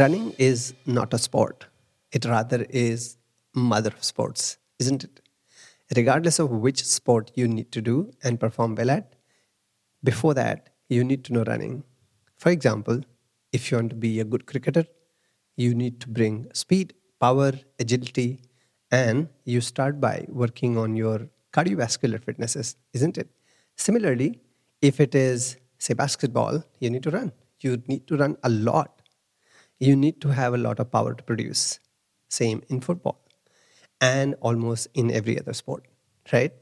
running is not a sport. It rather is mother of sports, isn't it? Regardless of which sport you need to do and perform well at, before that, you need to know running. For example, if you want to be a good cricketer, you need to bring speed, power, agility, and you start by working on your cardiovascular fitnesses, isn't it? Similarly, if it is, say, basketball, you need to run. You need to run a lot. You need to have a lot of power to produce. Same in football and almost in every other sport, right?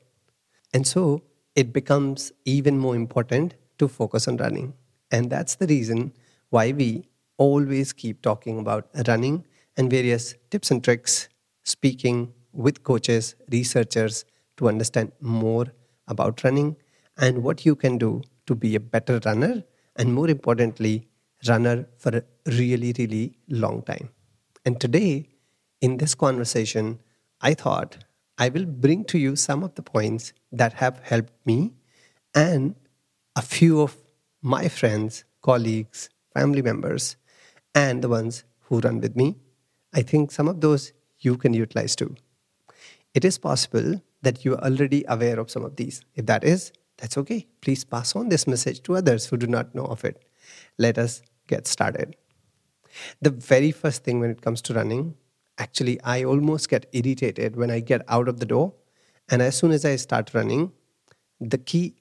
And so it becomes even more important to focus on running. And that's the reason why we always keep talking about running and various tips and tricks, speaking with coaches, researchers to understand more about running and what you can do to be a better runner and more importantly, runner for a really, really long time. And today, in this conversation, I thought I will bring to you some of the points that have helped me and a few of my friends, colleagues, family members, and the ones who run with me. I think some of those you can utilize too. It is possible that you are already aware of some of these. If that is, that's okay. Please pass on this message to others who do not know of it. Let us get started. The very first thing when it comes to running actually i almost get irritated when i get out of the door and as soon as i start running the key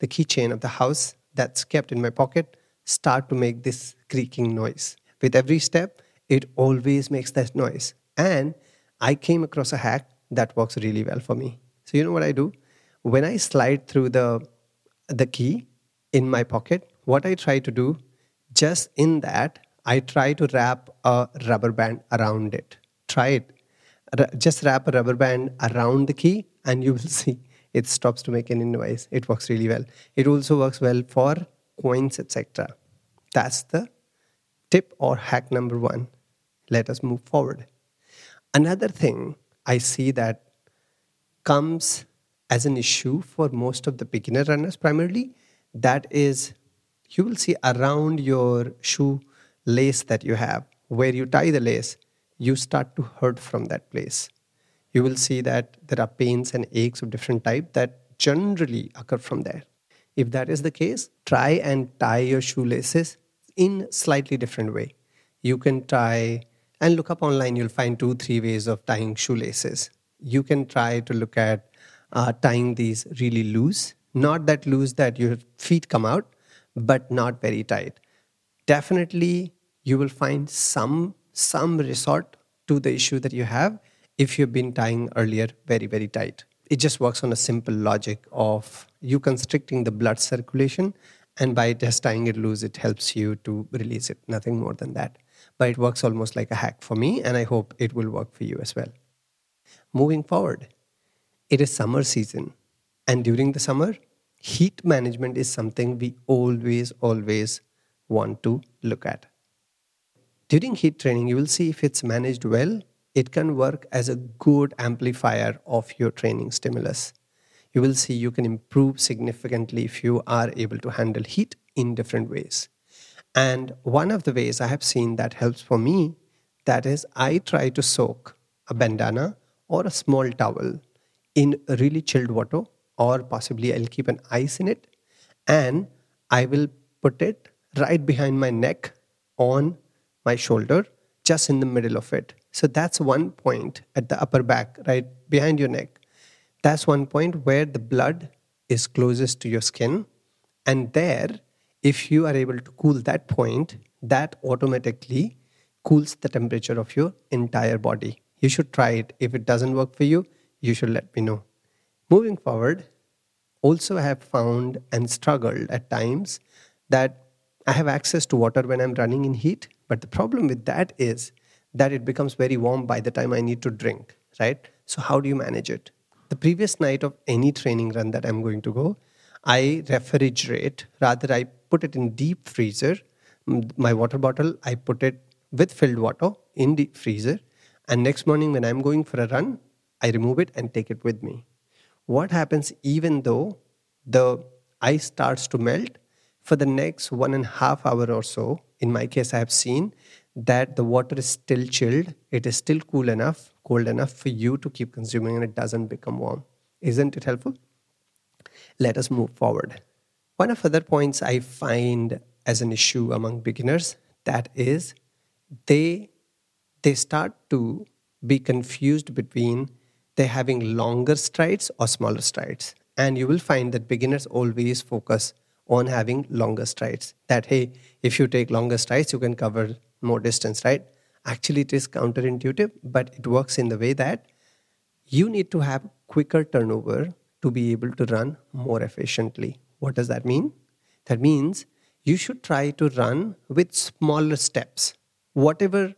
the keychain of the house that's kept in my pocket start to make this creaking noise. With every step it always makes that noise and i came across a hack that works really well for me. So you know what i do? When i slide through the the key in my pocket what i try to do just in that i try to wrap a rubber band around it try it. Just wrap a rubber band around the key and you will see it stops to make any noise. It works really well. It also works well for coins, etc. That's the tip or hack number one. Let us move forward. Another thing I see that comes as an issue for most of the beginner runners primarily that is you will see around your shoe lace that you have where you tie the lace you start to hurt from that place. You will see that there are pains and aches of different type that generally occur from there. If that is the case, try and tie your shoelaces in slightly different way. You can try and look up online, you'll find two, three ways of tying shoelaces. You can try to look at uh, tying these really loose, not that loose that your feet come out, but not very tight. Definitely, you will find some some resort to the issue that you have if you've been tying earlier very, very tight. It just works on a simple logic of you constricting the blood circulation, and by just tying it loose, it helps you to release it. Nothing more than that. But it works almost like a hack for me, and I hope it will work for you as well. Moving forward, it is summer season, and during the summer, heat management is something we always, always want to look at. During heat training, you will see if it's managed well, it can work as a good amplifier of your training stimulus. You will see you can improve significantly if you are able to handle heat in different ways. And one of the ways I have seen that helps for me, that is I try to soak a bandana or a small towel in really chilled water, or possibly I'll keep an ice in it, and I will put it right behind my neck on my shoulder, just in the middle of it. So that's one point at the upper back, right behind your neck. That's one point where the blood is closest to your skin. And there, if you are able to cool that point, that automatically cools the temperature of your entire body. You should try it. If it doesn't work for you, you should let me know. Moving forward, also I have found and struggled at times that I have access to water when I'm running in heat, but the problem with that is that it becomes very warm by the time I need to drink, right? So, how do you manage it? The previous night of any training run that I'm going to go, I refrigerate, rather, I put it in deep freezer. My water bottle, I put it with filled water in the freezer. And next morning, when I'm going for a run, I remove it and take it with me. What happens even though the ice starts to melt? For the next one and a half hour or so, in my case, I have seen that the water is still chilled, it is still cool enough, cold enough for you to keep consuming and it doesn't become warm. Isn't it helpful? Let us move forward. One of other points I find as an issue among beginners that is they they start to be confused between they having longer strides or smaller strides. And you will find that beginners always focus on having longer strides. That hey if you take longer strides you can cover more distance right? Actually it is counterintuitive but it works in the way that you need to have quicker turnover to be able to run more efficiently. What does that mean? That means you should try to run with smaller steps. Whatever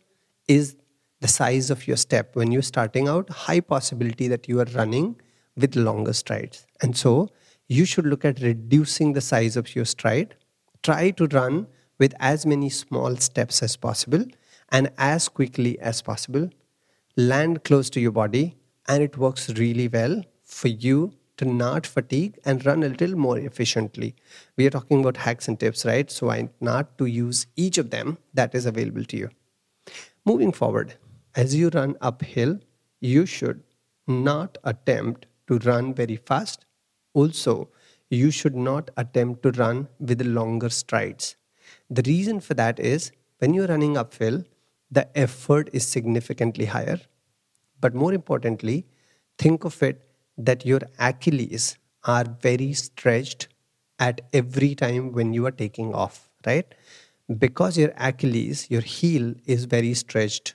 is the size of your step when you're starting out high possibility that you are running with longer strides and so you should look at reducing the size of your stride. Try to run with as many small steps as possible and as quickly as possible. Land close to your body, and it works really well for you to not fatigue and run a little more efficiently. We are talking about hacks and tips, right? So I not to use each of them that is available to you. Moving forward, as you run uphill, you should not attempt to run very fast also, you should not attempt to run with longer strides. The reason for that is when you're running uphill, the effort is significantly higher. But more importantly, think of it that your Achilles are very stretched at every time when you are taking off, right? Because your Achilles, your heel is very stretched.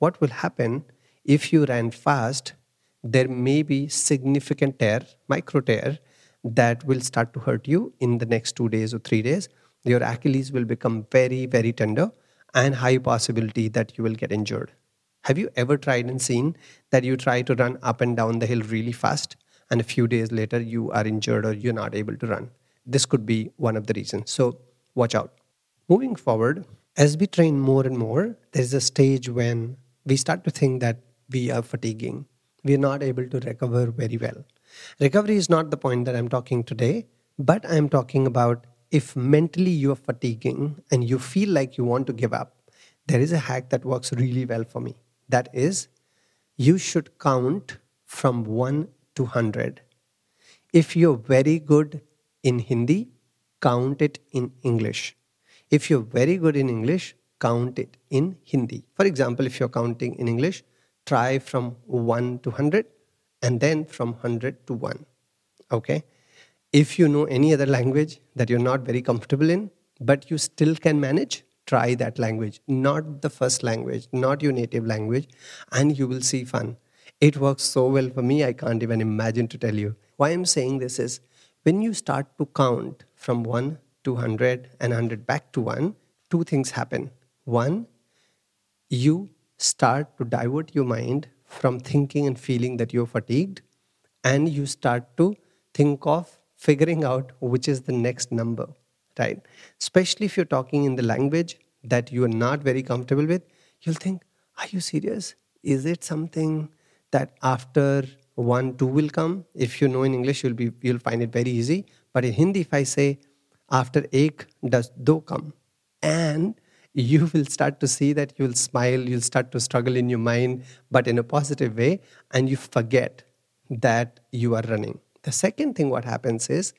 What will happen if you ran fast there may be significant tear, micro tear, that will start to hurt you in the next two days or three days. Your Achilles will become very, very tender and high possibility that you will get injured. Have you ever tried and seen that you try to run up and down the hill really fast and a few days later you are injured or you're not able to run? This could be one of the reasons. So watch out. Moving forward, as we train more and more, there's a stage when we start to think that we are fatiguing we are not able to recover very well. Recovery is not the point that I'm talking today, but I'm talking about if mentally you're fatiguing and you feel like you want to give up, there is a hack that works really well for me. That is, you should count from 1 to 100. If you're very good in Hindi, count it in English. If you're very good in English, count it in Hindi. For example, if you're counting in English, try from 1 to 100 and then from 100 to 1 okay? If you know any other language that you're not very comfortable in but you still can manage try that language. Not the first language not your native language and you will see fun. It works so well for me i can't even imagine to tell you. Why i'm saying this is when you start to count from 1 to 100 and 100 back to 1 two things happen one you start to divert your mind from thinking and feeling that you're fatigued and you start to think of figuring out which is the next number right? Especially if you're talking in the language that you are not very comfortable with you'll think are you serious? Is it something that after one two will come? If you know in english you'll be you'll find it very easy. But in hindi if i say after ek does do come? And you will start to see that you'll smile, you'll start to struggle in your mind, but in a positive way, and you forget that you are running. The second thing, what happens is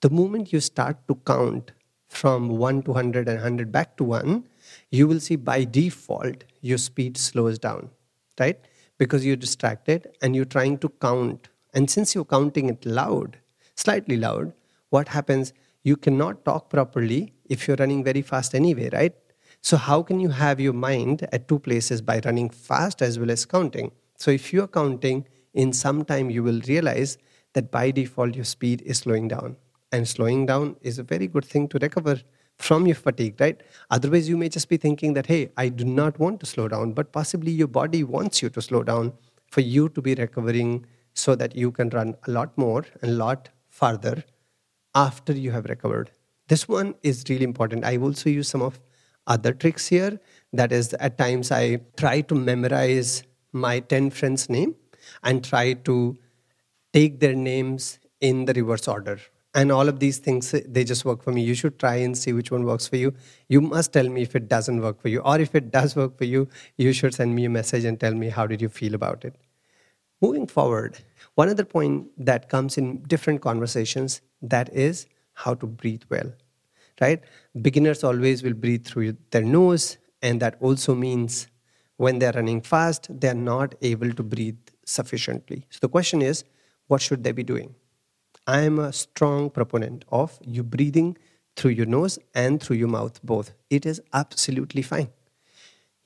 the moment you start to count from 1 to 100 and 100 back to 1, you will see by default your speed slows down, right? Because you're distracted and you're trying to count. And since you're counting it loud, slightly loud, what happens? You cannot talk properly if you're running very fast anyway, right? So, how can you have your mind at two places by running fast as well as counting? So, if you're counting, in some time you will realize that by default your speed is slowing down. And slowing down is a very good thing to recover from your fatigue, right? Otherwise, you may just be thinking that, hey, I do not want to slow down, but possibly your body wants you to slow down for you to be recovering so that you can run a lot more and a lot farther after you have recovered. This one is really important. I also use some of other tricks here. That is, at times I try to memorize my 10 friends' name and try to take their names in the reverse order. and all of these things they just work for me. You should try and see which one works for you. You must tell me if it doesn't work for you. Or if it does work for you you should send me a message and tell me how did you feel about it. Moving forward one other point that comes in different conversations that is how to breathe well right beginners always will breathe through their nose and that also means when they're running fast they're not able to breathe sufficiently so the question is what should they be doing I am a strong proponent of you breathing through your nose and through your mouth both. It is absolutely fine.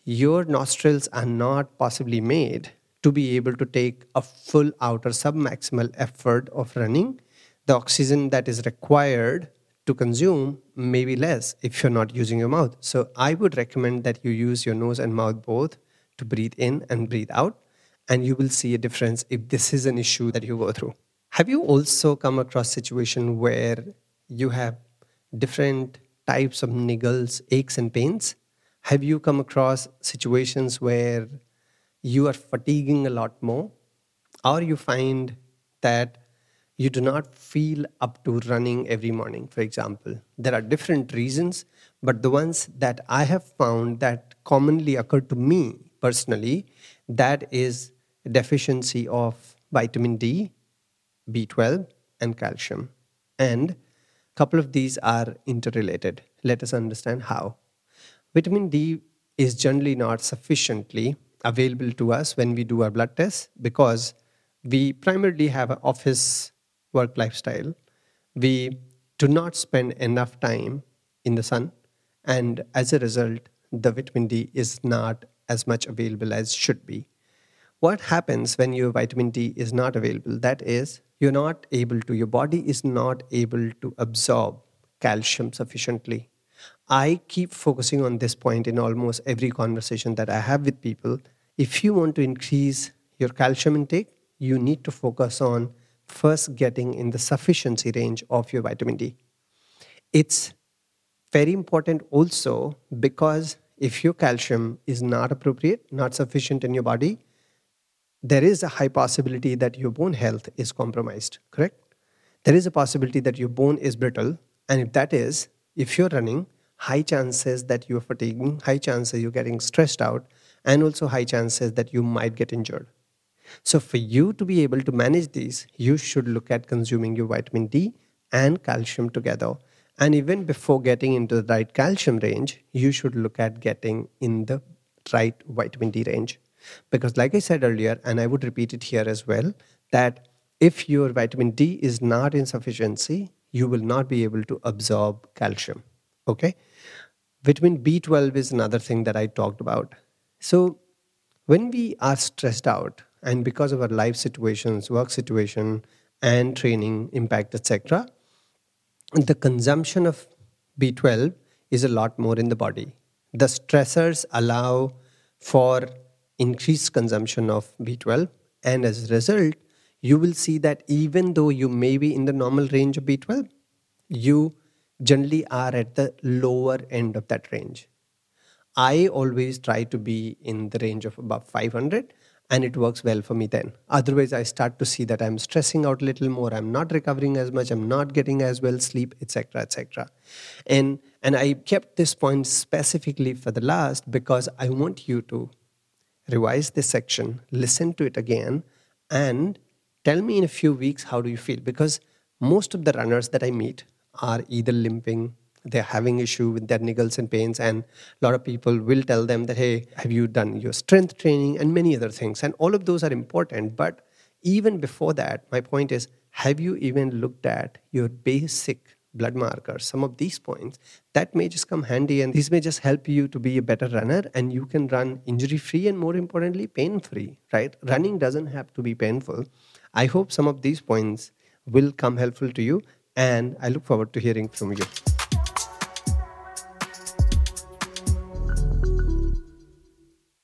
Your nostrils are not possibly made to be able to take a full outer submaximal effort of running. The oxygen that is required to consume maybe less if you're not using your mouth. So I would recommend that you use your nose and mouth both to breathe in and breathe out, and you will see a difference if this is an issue that you go through. Have you also come across situation where you have different types of niggles, aches and pains? Have you come across situations where you are fatiguing a lot more or you find that you do not feel up to running every morning for example there are different reasons but the ones that i have found that commonly occur to me personally that is deficiency of vitamin d B12, and calcium. And a couple of these are interrelated. Let us understand how. Vitamin D is generally not sufficiently available to us when we do our blood tests because we primarily have an office work lifestyle. We do not spend enough time in the sun, and as a result, the vitamin D is not as much available as should be. What happens when your vitamin D is not available? That is, you're not able to, your body is not able to absorb calcium sufficiently. I keep focusing on this point in almost every conversation that I have with people. If you want to increase your calcium intake, you need to focus on first getting in the sufficiency range of your vitamin D. It's very important also because if your calcium is not appropriate, not sufficient in your body, there is a high possibility that your bone health is compromised, correct? There is a possibility that your bone is brittle. And if that is, if you're running, high chances that you're fatiguing, high chances you're getting stressed out, and also high chances that you might get injured. So, for you to be able to manage these, you should look at consuming your vitamin D and calcium together. And even before getting into the right calcium range, you should look at getting in the right vitamin D range. Because, like I said earlier, and I would repeat it here as well, that if your vitamin D is not in sufficiency, you will not be able to absorb calcium. Okay? Vitamin B12 is another thing that I talked about. So, when we are stressed out, and because of our life situations, work situation, and training impact, etc., the consumption of B12 is a lot more in the body. The stressors allow for increased consumption of B12. And as a result, you will see that even though you may be in the normal range of B12, you generally are at the lower end of that range. I always try to be in the range of about 500 and it works well for me then. Otherwise, I start to see that I'm stressing out a little more, I'm not recovering as much, I'm not getting as well sleep, etc., etc. And and I kept this point specifically for the last because I want you to revise this section, listen to it again, and tell me in a few weeks how do you feel because most of the runners that I meet are either limping, they're having issue with their niggles and pains, and a lot of people will tell them that, hey, have you done your strength training and many other things, and all of those are important. But even before that, my point is, have you even looked at your basic blood markers, some of these points, that may just come handy and these may just help you to be a better runner and you can run injury free and more importantly, pain free, right? Running doesn't have to be painful. I hope some of these points will come helpful to you and I look forward to hearing from you.